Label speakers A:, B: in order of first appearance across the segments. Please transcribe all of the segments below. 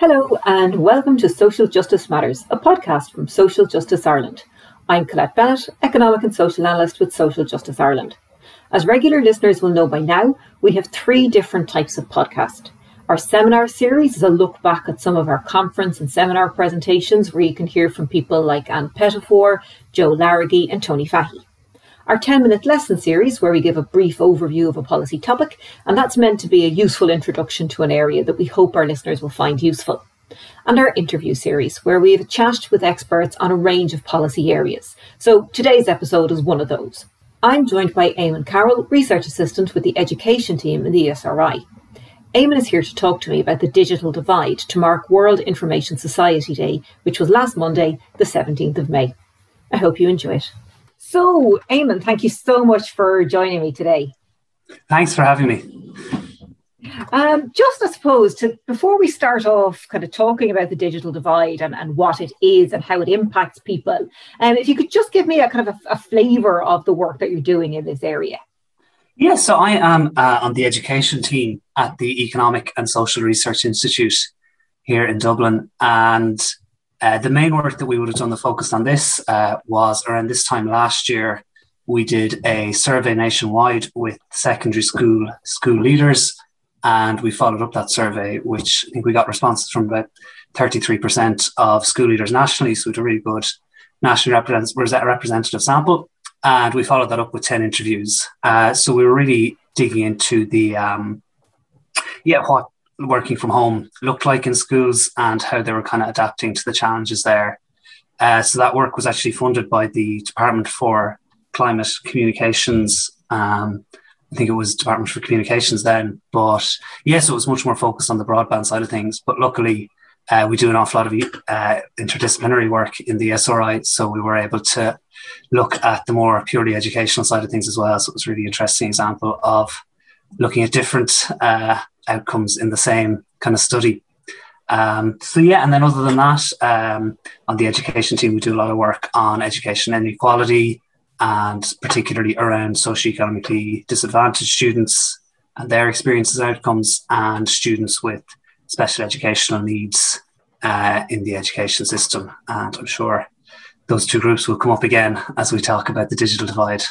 A: Hello, and welcome to Social Justice Matters, a podcast from Social Justice Ireland. I'm Colette Bennett, Economic and Social Analyst with Social Justice Ireland. As regular listeners will know by now, we have three different types of podcast. Our seminar series is a look back at some of our conference and seminar presentations where you can hear from people like Anne Pettifor, Joe Larragy, and Tony Fahey our 10 minute lesson series, where we give a brief overview of a policy topic, and that's meant to be a useful introduction to an area that we hope our listeners will find useful. And our interview series, where we have chatted with experts on a range of policy areas. So today's episode is one of those. I'm joined by Eamon Carroll, Research Assistant with the Education team in the ESRI. Eamon is here to talk to me about the digital divide to mark World Information Society Day, which was last Monday, the 17th of May. I hope you enjoy it. So, Eamon, thank you so much for joining me today.
B: Thanks for having me.
A: Um, just, I suppose, to, before we start off kind of talking about the digital divide and, and what it is and how it impacts people, um, if you could just give me a kind of a, a flavour of the work that you're doing in this area.
B: Yeah, so I am uh, on the education team at the Economic and Social Research Institute here in Dublin. And uh, the main work that we would have done the focus on this uh, was around this time last year. We did a survey nationwide with secondary school school leaders, and we followed up that survey, which I think we got responses from about 33% of school leaders nationally. So, it's a really good nationally representative sample. And we followed that up with 10 interviews. Uh, so, we were really digging into the, um, yeah, what working from home looked like in schools and how they were kind of adapting to the challenges there. Uh, so that work was actually funded by the Department for Climate Communications. Um, I think it was Department for Communications then, but yes, it was much more focused on the broadband side of things. But luckily, uh, we do an awful lot of uh, interdisciplinary work in the ESRI, so we were able to look at the more purely educational side of things as well. So it was a really interesting example of looking at different uh, outcomes in the same kind of study. Um, so yeah, and then other than that, um, on the education team, we do a lot of work on education inequality and particularly around socioeconomically disadvantaged students and their experiences, outcomes, and students with special educational needs uh, in the education system. And I'm sure those two groups will come up again as we talk about the digital divide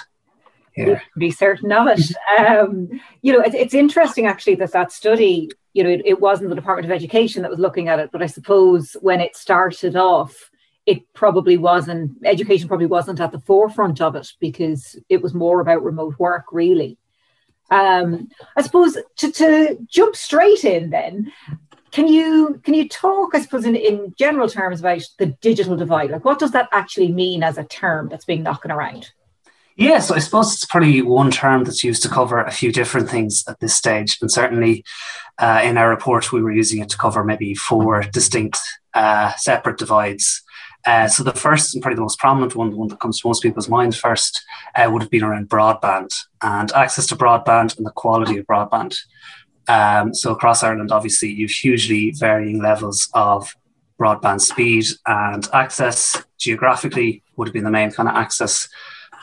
A: here. Be certain of it. Um, you know, it, it's interesting actually that that study, you know, it, it, wasn't the Department of Education that was looking at it, but I suppose when it started off, it probably wasn't, education probably wasn't at the forefront of it because it was more about remote work, really. Um, I suppose to, to jump straight in then, can you can you talk, I suppose, in, in general terms about the digital divide? Like, what does that actually mean as a term that's being knocking around?
B: Yeah, so I suppose it's probably one term that's used to cover a few different things at this stage. And certainly uh, in our report, we were using it to cover maybe four distinct uh, separate divides. Uh, so the first and probably the most prominent one, the one that comes to most people's minds first, uh, would have been around broadband and access to broadband and the quality of broadband. Um, so across Ireland, obviously, you've hugely varying levels of broadband speed and access. Geographically, would have been the main kind of access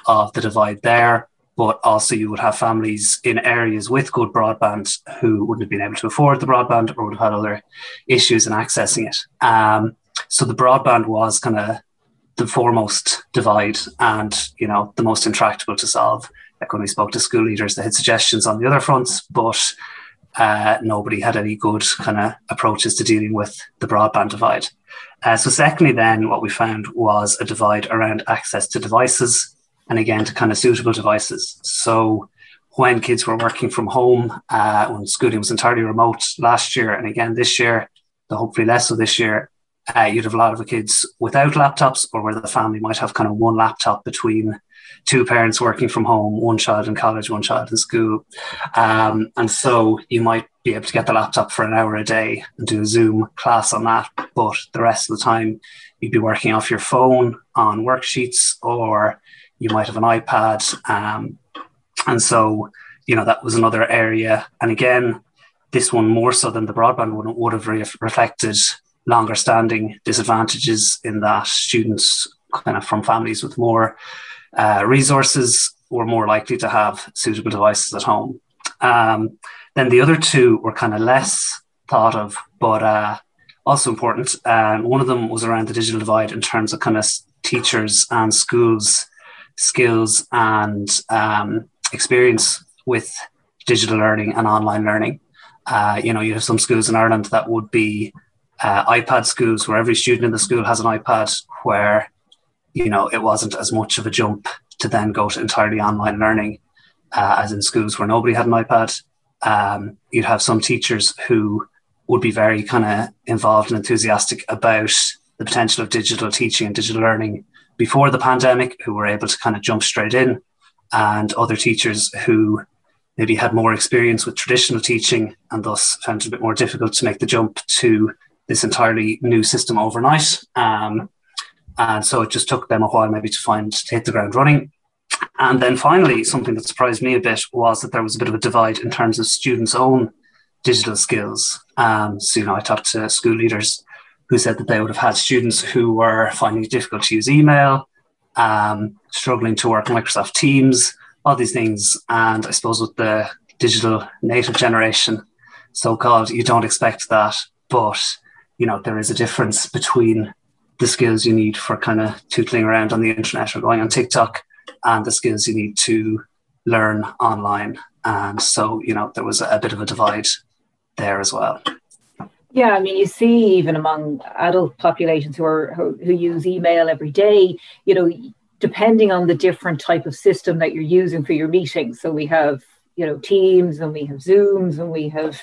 B: of the divide there. But also, you would have families in areas with good broadband who wouldn't have been able to afford the broadband or would have had other issues in accessing it. Um, so the broadband was kind of the foremost divide and you know the most intractable to solve. Like when we spoke to school leaders, they had suggestions on the other fronts, but uh, nobody had any good kind of approaches to dealing with the broadband divide. Uh, so, secondly, then what we found was a divide around access to devices and again to kind of suitable devices. So when kids were working from home, uh, when schooling was entirely remote last year, and again this year, though hopefully less so this year, uh, you'd have a lot of kids without laptops, or where the family might have kind of one laptop between two parents working from home, one child in college, one child in school. Um, and so you might be able to get the laptop for an hour a day and do a Zoom class on that. But the rest of the time, you'd be working off your phone on worksheets or you might have an iPad. Um, and so, you know, that was another area. And again, this one more so than the broadband one would have re- reflected longer standing disadvantages in that students kind of from families with more uh, resources were more likely to have suitable devices at home. Um, then the other two were kind of less thought of, but uh, also important. One of them was around the digital divide in terms of kind of teachers and schools skills and um, experience with digital learning and online learning. Uh, you know, you have some schools in Ireland that would be uh, iPad schools where every student in the school has an iPad, where you know it wasn't as much of a jump to then go to entirely online learning uh, as in schools where nobody had an iPad. Um, you'd have some teachers who would be very kind of involved and enthusiastic about the potential of digital teaching and digital learning before the pandemic who were able to kind of jump straight in, and other teachers who maybe had more experience with traditional teaching and thus found it a bit more difficult to make the jump to this entirely new system overnight. Um, and so it just took them a while maybe to find to hit the ground running. And then finally, something that surprised me a bit was that there was a bit of a divide in terms of students' own digital skills. Um, so, you know, I talked to school leaders who said that they would have had students who were finding it difficult to use email, um, struggling to work Microsoft Teams, all these things. And I suppose with the digital native generation, so called, you don't expect that. But, you know, there is a difference between the skills you need for kind of tootling around on the internet or going on TikTok and the skills you need to learn online. And so, you know, there was a, a bit of a divide there as well.
A: Yeah, I mean, you see, even among adult populations who are who, who use email every day, you know, depending on the different type of system that you're using for your meetings. So we have, you know, Teams and we have Zooms and we have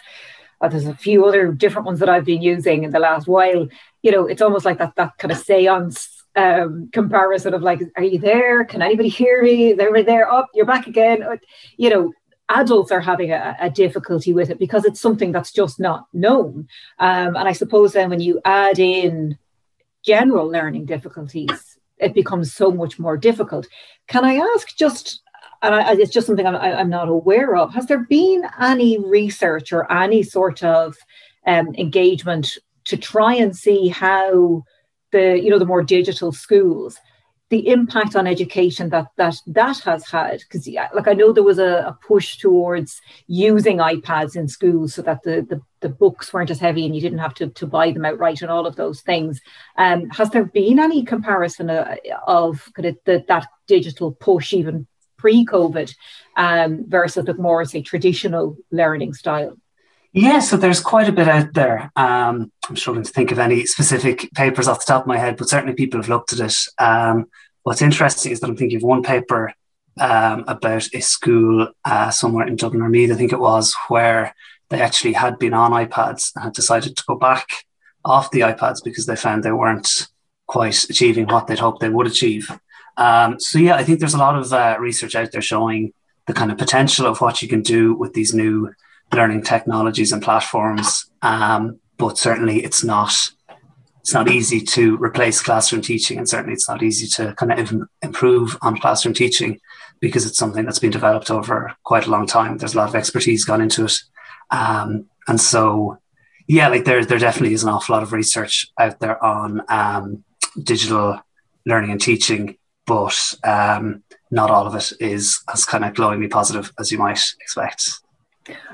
A: uh, there's a few other different ones that I've been using in the last while. You know, it's almost like that that kind of seance um, comparison of like, are you there? Can anybody hear me? Everybody there? Up, oh, you're back again. You know, adults are having a, a, difficulty with it because it's something that's just not known. Um, and I suppose then when you add in general learning difficulties, it becomes so much more difficult. Can I ask just, and I, it's just something I'm, I'm, not aware of, has there been any research or any sort of um, engagement to try and see how the, you know, the more digital schools the impact on education that that that has had because like i know there was a, a, push towards using ipads in schools so that the, the, the books weren't as heavy and you didn't have to, to buy them outright and all of those things um, has there been any comparison uh, of kind of the, that digital push even pre-covid um, versus the more say traditional learning style
B: yeah, so there's quite a bit out there. Um, I'm struggling to think of any specific papers off the top of my head, but certainly people have looked at it. Um, what's interesting is that I'm thinking of one paper um, about a school uh, somewhere in Dublin or Meath, I think it was, where they actually had been on iPads and had decided to go back off the iPads because they found they weren't quite achieving what they'd hoped they would achieve. Um, so yeah, I think there's a lot of uh, research out there showing the kind of potential of what you can do with these new learning technologies and platforms. Um, but certainly it's not it's not easy to replace classroom teaching, and certainly it's not easy to kind of even improve on classroom teaching because it's something that's been developed over quite a long time. There's a lot of expertise gone into it, um, and so yeah, like there there definitely is an awful lot of research out there on um, digital learning and teaching, but um, not all of it is as kind of glowingly positive as you might expect.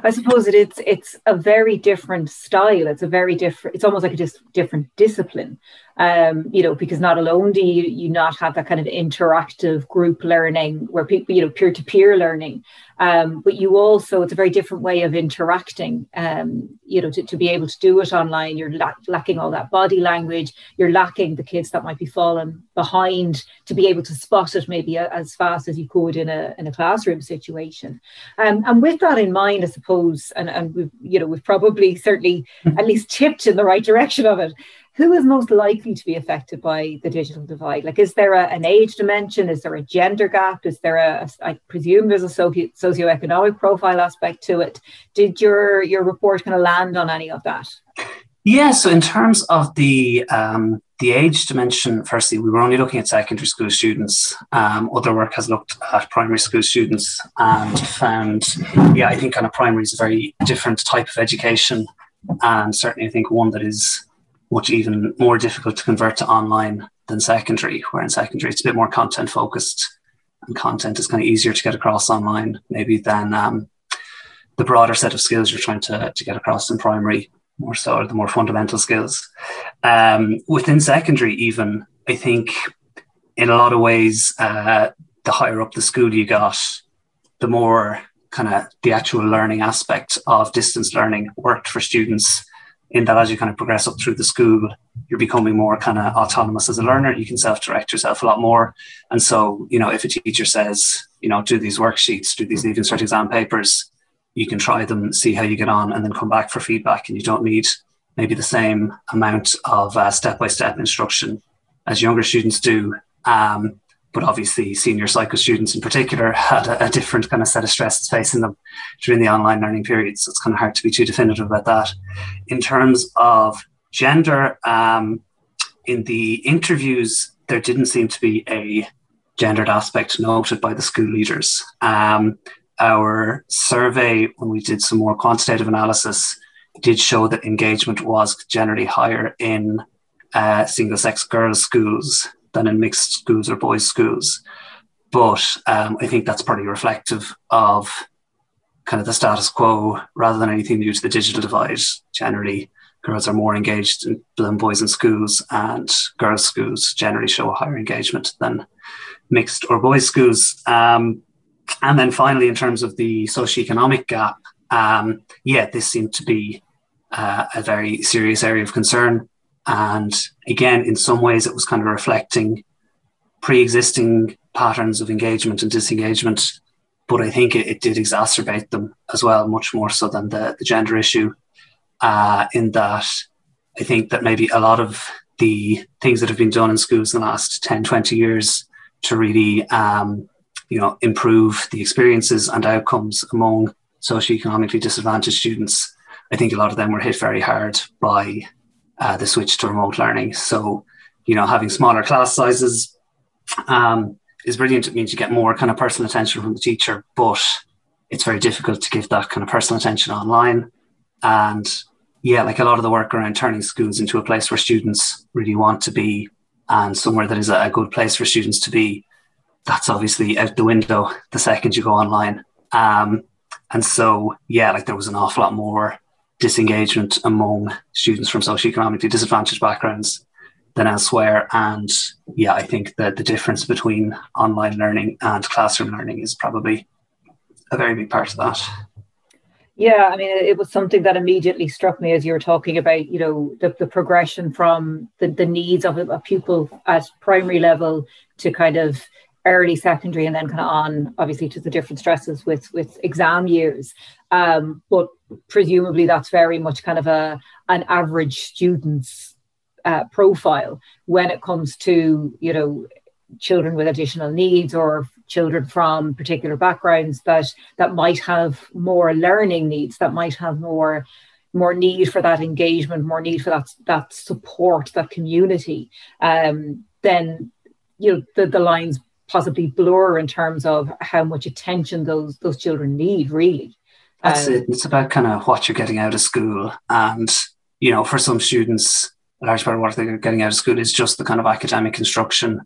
A: I suppose it, it's it's a very different style. It's a very different. It's almost like a dis- different discipline um, you know, because not alone do you, you not have that kind of interactive group learning where people, you know, peer to peer learning, um, but you also, it's a very different way of interacting, um, you know, to, to be able to do it online. You're la- lacking all that body language, you're lacking the kids that might be falling behind to be able to spot it maybe a, as fast as you could in a, in a classroom situation. Um, and with that in mind, I suppose, and, and we've, you know, we've probably certainly at least tipped in the right direction of it who is most likely to be affected by the digital divide? Like, is there a, an age dimension? Is there a gender gap? Is there a, I presume there's a socio, socioeconomic profile aspect to it? Did your, your report kind of land on any of that?
B: Yeah, so in terms of the um, the age dimension, firstly, we were only looking at secondary school students. Um, other work has looked at primary school students and found, yeah, I think kind of primary is a very different type of education, and certainly I think one that is much even more difficult to convert to online than secondary, where in secondary it's a bit more content focused and content is kind of easier to get across online maybe than um, the broader set of skills you're trying to, to get across in primary. more so, the more fundamental skills. Um, within secondary, even, I think in a lot of ways, uh, the higher up the school you got, the more kind of the actual learning aspect of distance learning worked for students in that as you kind of progress up through the school, you're becoming more kind of autonomous as a learner. You can self-direct yourself a lot more. And so, you know, if a teacher says, you know, do these worksheets, do these leaving cert exam papers, you can try them, see how you get on, and then come back for feedback. And you don't need maybe the same amount of uh, step-by-step instruction as younger students do. Um, but obviously senior cycle students in particular had a, a, different kind of set of stresses facing them during the online learning period. So it's kind of hard to be too definitive about that. In terms of gender, um, in the interviews, there didn't seem to be a gendered aspect noted by the school leaders. Um, our survey, when we did some more quantitative analysis, did show that engagement was generally higher in uh, single sex girls' schools than in mixed schools or boys' schools. But um, I think that's probably reflective of kind of the status quo rather than anything due to the digital divide. Generally, girls are more engaged than boys in schools, and girls' schools generally show a higher engagement than mixed or boys' schools. Um, and then finally, in terms of the socioeconomic gap, um, yeah, this seemed to be uh, a very serious area of concern. And again, in some ways, it was kind of reflecting pre existing patterns of engagement and disengagement. But I think it, it, did exacerbate them as well, much more so than the, the gender issue. Uh, in that, I think that maybe a lot of the things that have been done in schools in the last 10, 20 years to really um, you know, improve the experiences and outcomes among socioeconomically disadvantaged students. I think a lot of them were hit very hard by uh, the switch to remote learning. So, you know, having smaller class sizes um, is brilliant. It means you get more kind of personal attention from the teacher, but it's very difficult to give that kind of personal attention online. And yeah, like a lot of the work around turning schools into a place where students really want to be and somewhere that is a good place for students to be, that's obviously out the window the second you go online. Um, and so, yeah, like there was an awful lot more disengagement among students from socioeconomically disadvantaged backgrounds than elsewhere. And yeah, I think that the difference between online learning and classroom learning is probably a very big part of that.
A: Yeah, I mean, it was something that immediately struck me as you were talking about, you know, the, the progression from the, the needs of a, a pupil at primary level to kind of early secondary and then kind of on obviously to the different stresses with with exam years. Um, but presumably that's very much kind of a an average student's uh, profile when it comes to you know children with additional needs or children from particular backgrounds that that might have more learning needs that might have more more need for that engagement more need for that that support that community. Um, then you know the, the lines possibly blur in terms of how much attention those those children need really.
B: That's um, it. It's about kind of what you're getting out of school. And you know for some students a large part of what they're getting out of school is just the kind of academic instruction.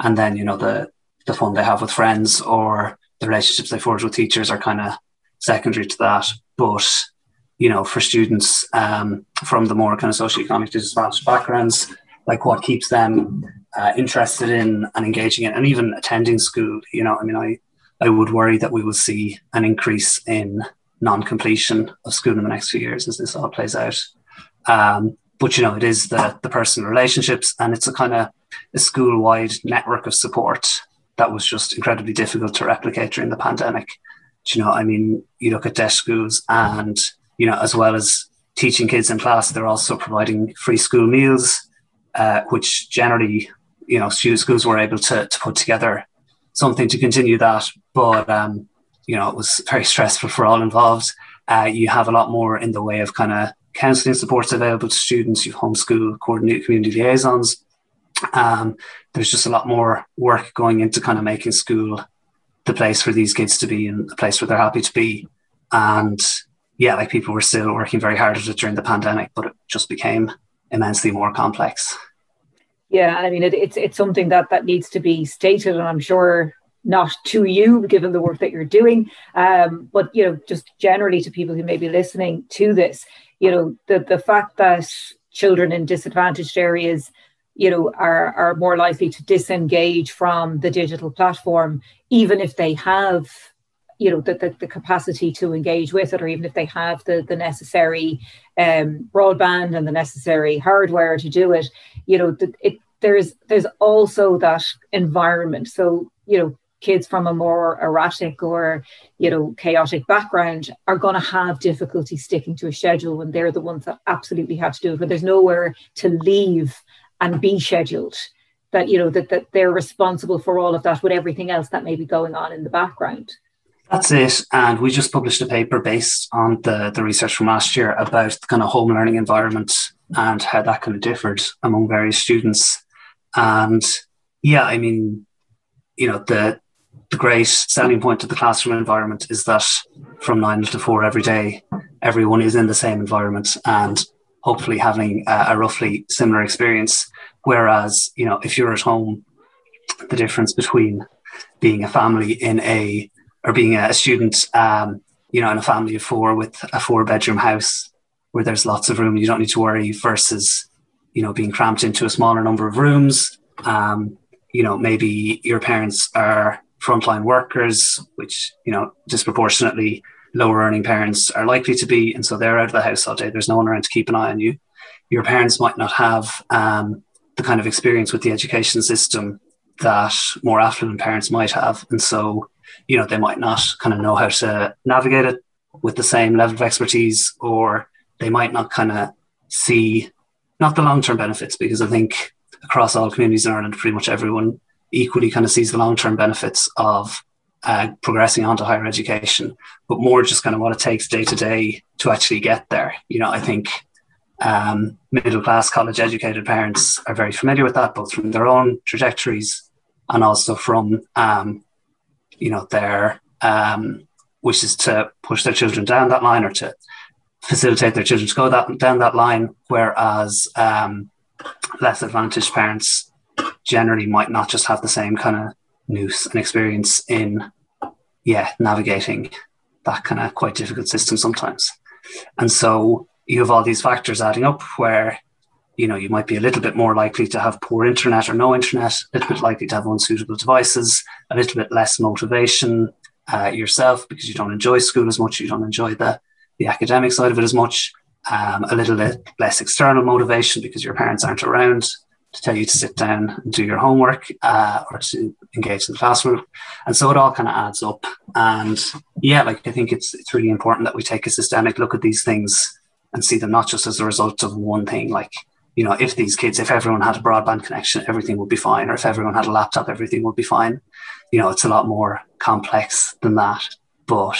B: And then you know the the fun they have with friends or the relationships they forge with teachers are kind of secondary to that. But you know for students um, from the more kind of socioeconomic disadvantaged backgrounds like what keeps them uh, interested in and engaging in and even attending school you know i mean i i would worry that we will see an increase in non-completion of school in the next few years as this all plays out. Um, but you know it is the the personal relationships and it's a kind of a school-wide network of support that was just incredibly difficult to replicate during the pandemic. You know i mean? You look at DEIS schools and you know as well as teaching kids in class they're also providing free school meals uh, which generally you know student schools were able to, to put together something to continue that. But um, you know it was very stressful for all involved. Uh, you have a lot more in the way of kind of counselling supports available to students. You've homeschool coordinated community liaisons. Um, there's just a lot more work going into kind of making school the place for these kids to be and the place where they're happy to be. And yeah like people were still working very hard at it during the pandemic but it just became immensely more complex
A: yeah, I mean, it, it's it's something that that needs to be stated, and I'm sure not to you, given the work that you're doing, um, but you know, just generally to people who may be listening to this. you know, the, the fact that children in disadvantaged areas you know are are more likely to disengage from the digital platform even if they have you know the, the, the, capacity to engage with it or even if they have the the necessary um, broadband and the necessary hardware to do it you know the, it there's there's also that environment. So you know kids from a more erratic or you know chaotic background are going to have difficulty sticking to a schedule when they're the ones that absolutely have to do it but there's nowhere to leave and be scheduled that you know that, that they're responsible for all of that with everything else that may be going on in the background
B: that's it. And we just published a paper based on the, the research from last year about the kind of home learning environment and how that kind of differed among various students. And yeah, I mean, you know, the the great selling point of the classroom environment is that from nine to four every day, everyone is in the same environment and hopefully having a, a roughly similar experience. Whereas, you know, if you're at home, the difference between being a family in a or being a student, um, you know, in a family of four with a four bedroom house where there's lots of room, you don't need to worry versus, you know, being cramped into a smaller number of rooms. Um, you know, maybe your parents are frontline workers, which, you know, disproportionately lower earning parents are likely to be. And so they're out of the house all day. There's no one around to keep an eye on you. Your parents might not have um, the kind of experience with the education system that more affluent parents might have. And so you know, they might not kind of know how to navigate it with the same level of expertise, or they might not kind of see not the long term benefits, because I think across all communities in Ireland, pretty much everyone equally kind of sees the long term benefits of uh, progressing on to higher education, but more just kind of what it takes day to day to actually get there. You know, I think um, middle class college educated parents are very familiar with that, both from their own trajectories and also from um, you know their um, wishes to push their children down that line or to facilitate their children to go that down that line, whereas um, less advantaged parents generally might not just have the same kind of nous and experience in yeah navigating that kind of quite difficult system sometimes. And so you have all these factors adding up where you know you might be a little bit more likely to have poor internet or no internet a little bit likely to have unsuitable devices a little bit less motivation uh, yourself because you don't enjoy school as much you don't enjoy the the academic side of it as much um, a little bit less external motivation because your parents aren't around to tell you to sit down and do your homework uh, or to engage in the classroom. And so it all kind of adds up. And yeah like i think it's it's really important that we take a systemic look at these things and see them not just as a result of one thing like you know, if these kids, if everyone had a broadband connection, everything would be fine, or if everyone had a laptop, everything would be fine. You know, it's a lot more complex than that. But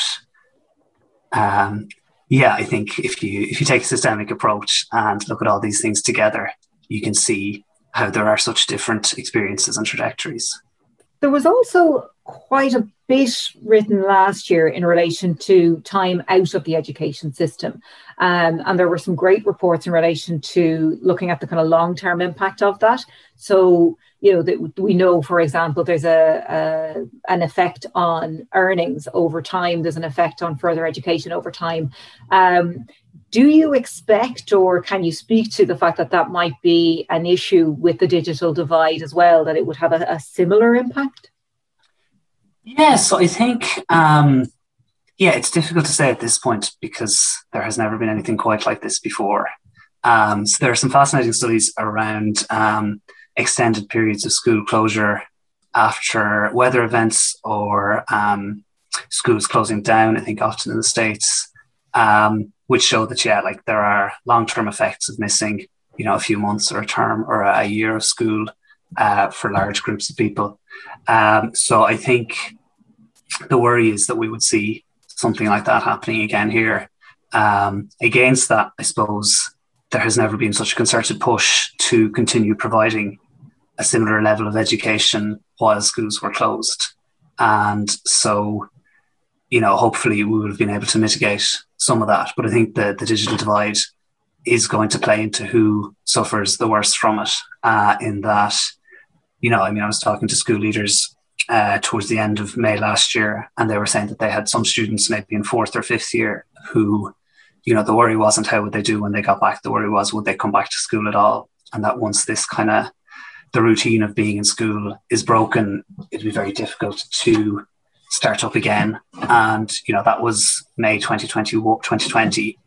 B: um, yeah, I think if you if you take a systemic approach and look at all these things together, you can see how there are such different experiences and trajectories.
A: There was also quite a bit written last year in relation to time out of the education system. Um, and there were some great reports in relation to looking at the kind of long term impact of that. So, you know, that we know, for example, there's a, a, an effect on earnings over time, there's an effect on further education over time. Um, do you expect or can you speak to the fact that that might be an issue with the digital divide as well, that it would have a, a similar impact?
B: Yes, so I think, um, yeah, it's difficult to say at this point because there has never been anything quite like this before. Um, so there are some fascinating studies around um, extended periods of school closure after weather events or um, schools closing down, I think often in the States, um, which show that, yeah, like there are long term effects of missing, you know, a few months or a term or a year of school uh, for large groups of people. Um, so I think the worry is that we would see something like that happening again here. Um, against that, I suppose there has never been such a concerted push to continue providing a similar level of education while schools were closed. And so, you know, hopefully we would have been able to mitigate some of that. But I think the, the digital divide is going to play into who suffers the worst from it, uh, in that you know, I mean, I was talking to school leaders uh, towards the end of May last year, and they were saying that they had some students maybe in fourth or fifth year who you know, the worry wasn't how would they do when they got back. The worry was would they come back to school at all. And that once this kind of the routine of being in school is broken, it'd be very difficult to start up again. And, you know, that was May 2020, 2020.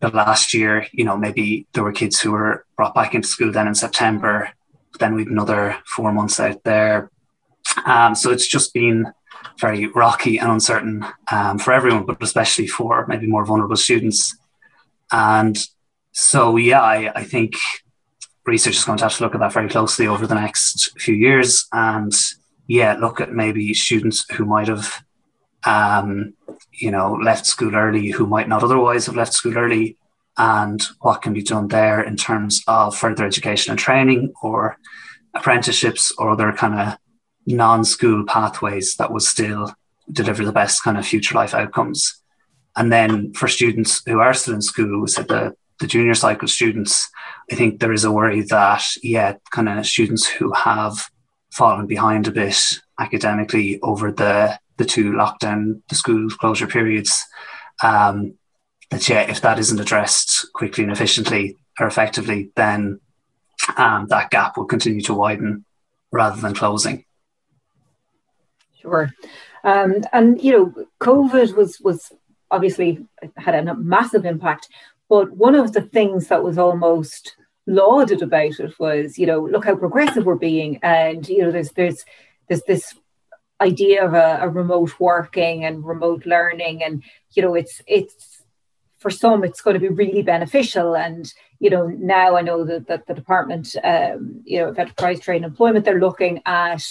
B: The last year, you know, maybe there were kids who were brought back into school then in September. Then we've another four months out there. Um, so it's just been very rocky and uncertain um, for everyone, but especially for maybe more vulnerable students. And so, yeah, I, I think research is going to have to look at that very closely over the next few years. And yeah, look at maybe students who might have, um, you know, left school early, who might not otherwise have left school early, and what can be done there in terms of further education and training or apprenticeships or other kind of non-school pathways that will still deliver the best kind of future life outcomes. And then for students who are still in school, the, the junior cycle students, I think there is a worry that, yeah, kind of students who have fallen behind a bit academically over the, the two lockdown, the school closure periods, um, that, yeah, if that isn't addressed quickly and efficiently or effectively, then um, that gap will continue to widen rather than closing.
A: Sure. Um, and you know, COVID was was obviously had a massive impact, but one of the things that was almost lauded about it was, you know, look how progressive we're being, and you know, there's there's there's this idea of a, a remote working and remote learning, and you know, it's it's for some it's going to be really beneficial. And you know now i know that, that the department um, you know of enterprise trade and employment they're looking at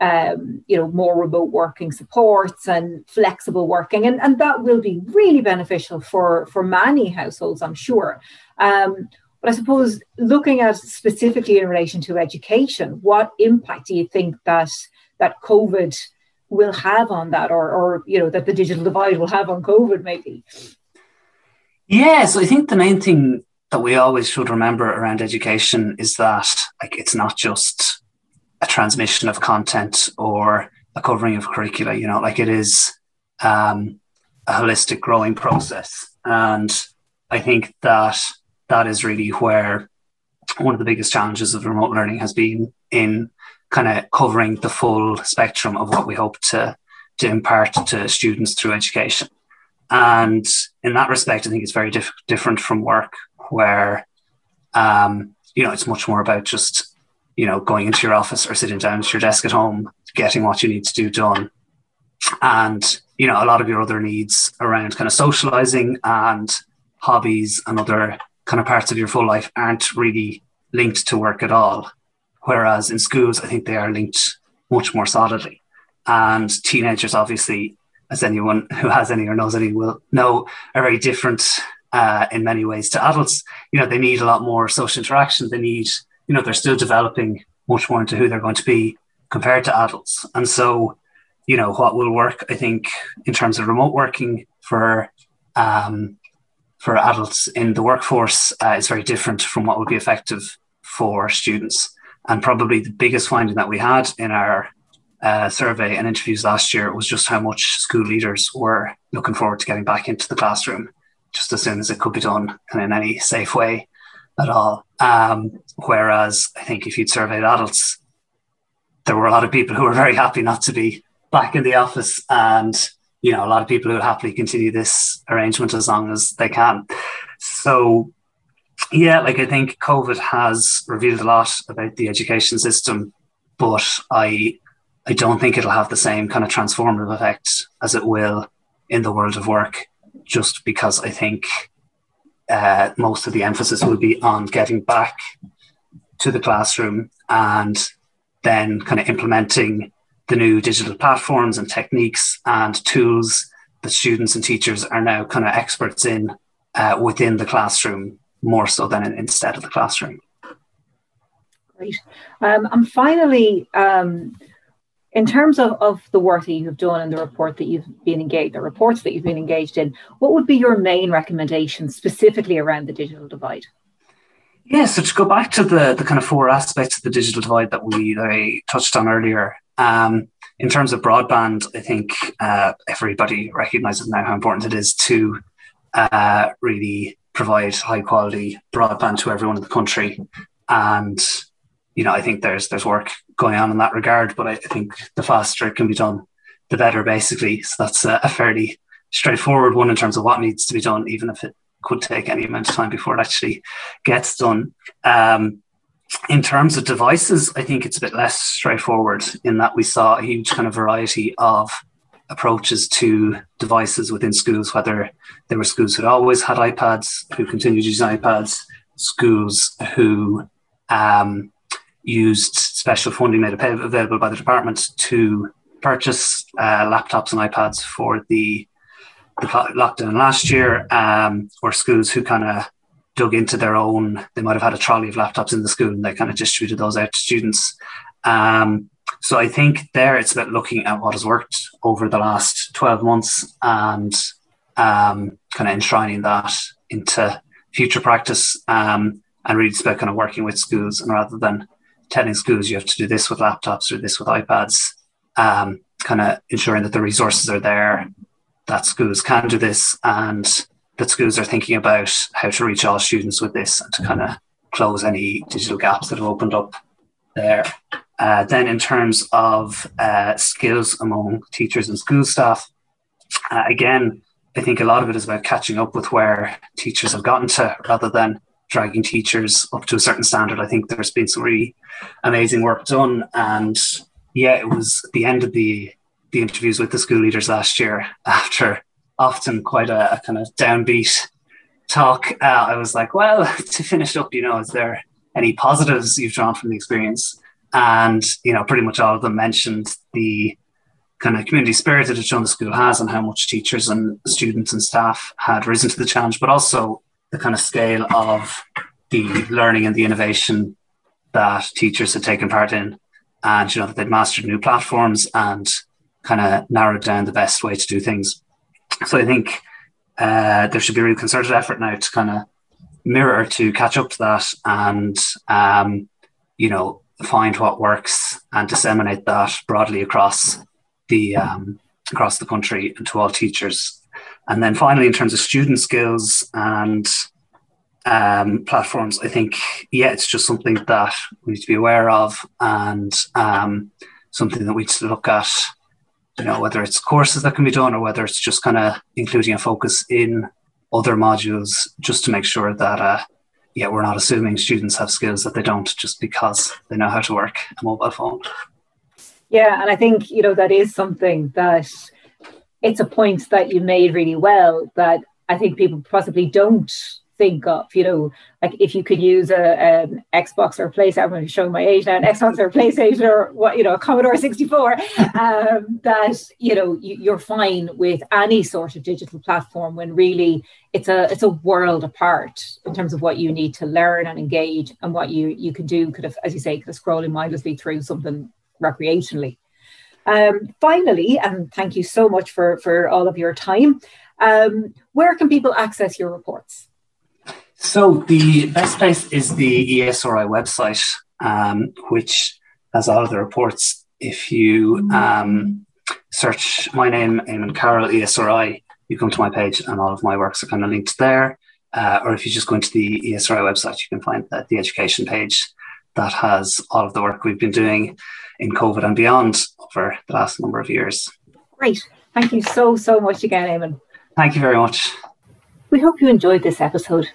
A: um, you know, more remote working supports and flexible working, and, and that will be really beneficial for for many households, I'm sure. Um, but I suppose looking at specifically in relation to education, what impact do you think that that COVID will have on that, or or you know that the digital divide will have on COVID, maybe?
B: Yeah, so I think the main thing that we always should remember around education is that like it's not just a transmission of content or a covering of curricula. You know, like it is um, a holistic growing process, and I think that that is really where one of the biggest challenges of remote learning has been in kind of covering the full spectrum of what we hope to to impart to students through education. And in that respect, I think it's very diff- different from work, where um, you know it's much more about just you know, going into your office or sitting down at your desk at home, getting what you need to do done. And, you know, a lot of your other needs around kind of socializing and hobbies and other kind of parts of your full life aren't really linked to work at all. Whereas in schools, I think they are linked much more solidly. And teenagers, obviously, as anyone who has any or knows any will know, are very different uh, in many ways to adults. You know, they need a lot more social interaction. They need you know, they're still developing much more into who they're going to be compared to adults. And so, you know, what will work, I think, in terms of remote working for um, for adults in the workforce uh, is very different from what would be effective for students. And probably the biggest finding that we had in our uh, survey and interviews last year was just how much school leaders were looking forward to getting back into the classroom just as soon as it could be done and in any safe way at all. Um, whereas I think if you'd surveyed adults, there were a lot of people who were very happy not to be back in the office, and you know a lot of people who would happily continue this arrangement as long as they can. So, yeah, like I think COVID has revealed a lot about the education system, but I I don't think it'll have the same kind of transformative effect as it will in the world of work, just because I think uh, most of the emphasis will be on getting back to the classroom and then kind of implementing the new digital platforms and techniques and tools that students and teachers are now kind of experts in uh, within the classroom more so than in, instead of the classroom.
A: Great. Um, and finally, um, in terms of, of the work that you've done and the report that you've been engaged, the reports that you've been engaged in, what would be your main recommendations specifically around the digital divide?
B: Yeah, so to go back to the, the kind of four aspects of the digital divide that we I touched on earlier, um, in terms of broadband, I think uh, everybody recognizes now how important it is to uh, really provide high quality broadband to everyone in the country. And you know, I think there's there's work going on in that regard, but I, think the faster it can be done, the better, basically. So that's a, a fairly straightforward one in terms of what needs to be done, even if it could take any amount of time before it actually gets done. Um, in terms of devices, I think it's a bit less straightforward in that we saw a huge kind of variety of approaches to devices within schools, whether there were schools who always had iPads, who continued using iPads, schools who um, used special funding made available by the department to purchase uh, laptops and iPads for the, the lockdown last year, um, or schools who kind of dug into their own. They might have had a trolley of laptops in the school and they kind of distributed those out to students. Um, so I think there it's about looking at what has worked over the last 12 months and um, kind of enshrining that into future practice um, and really it's about kind of working with schools and rather than telling schools you have to do this with laptops or this with iPads, um, kind of ensuring that the resources are there, that schools can do this and that schools are thinking about how to reach all students with this and to kind of close any digital gaps that have opened up there. Uh, then, in terms of uh, skills among teachers and school staff, uh, again, I think a lot of it is about catching up with where teachers have gotten to rather than dragging teachers up to a certain standard. I think there's been some really amazing work done. And yeah, it was the end of the, the interviews with the school leaders last year after often quite a, a kind of downbeat talk. Uh, I was like, well, to finish up, you know, is there any positives you've drawn from the experience? And, you know, pretty much all of them mentioned the kind of community spirit that John the School has and how much teachers and students and staff had risen to the challenge, but also the kind of scale of the learning and the innovation that teachers had taken part in. And, you know, that they'd mastered new platforms and kind of narrowed down the best way to do things. So I think uh, there should be a real concerted effort now to kind of mirror to catch up to that and, um, you know, find what works and disseminate that broadly across the um, across the country and to all teachers. And then finally, in terms of student skills and um, platforms, I think yeah, it's just something that we need to be aware of and um, something that we need to look at. You know, whether it's courses that can be done or whether it's just kind of including a focus in other modules, just to make sure that uh, yeah, we're not assuming students have skills that they don't just because they know how to work a mobile phone.
A: Yeah, and I think, you know, that is something that it's a point that you made really well that I think people possibly don't think of, you know, like if you could use a an Xbox or a PlayStation, I'm showing my age now, an Xbox or a PlayStation or what, you know, a Commodore 64, um, that, you know, you, are fine with any sort of digital platform when really it's a it's a world apart in terms of what you need to learn and engage and what you you can do Could have, as you say, kind of scrolling mindlessly through something recreationally. Um, finally, and thank you so much for, for all of your time. Um, where can people access your reports?
B: So the best place is the ESRI website, um, which has all of the reports. If you um, search my name, Eamon Carroll, ESRI, you come to my page and all of my works are kind of linked there. Uh, or if you just go into the ESRI website, you can find the, the education page that has all of the work we've been doing in COVID and beyond over the last number of years.
A: Great. Thank you so, so much again, Eamon.
B: Thank you very much.
A: We hope you enjoyed this episode.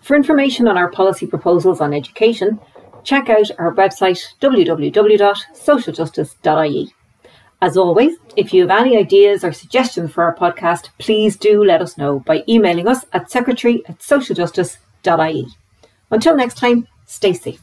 A: For information on our policy proposals on education, check out our website www.socialjustice.ie. As always, if you have any ideas or suggestions for our podcast, please do let us know by emailing us at secretary at socialjustice.ie. Until next time, stay safe.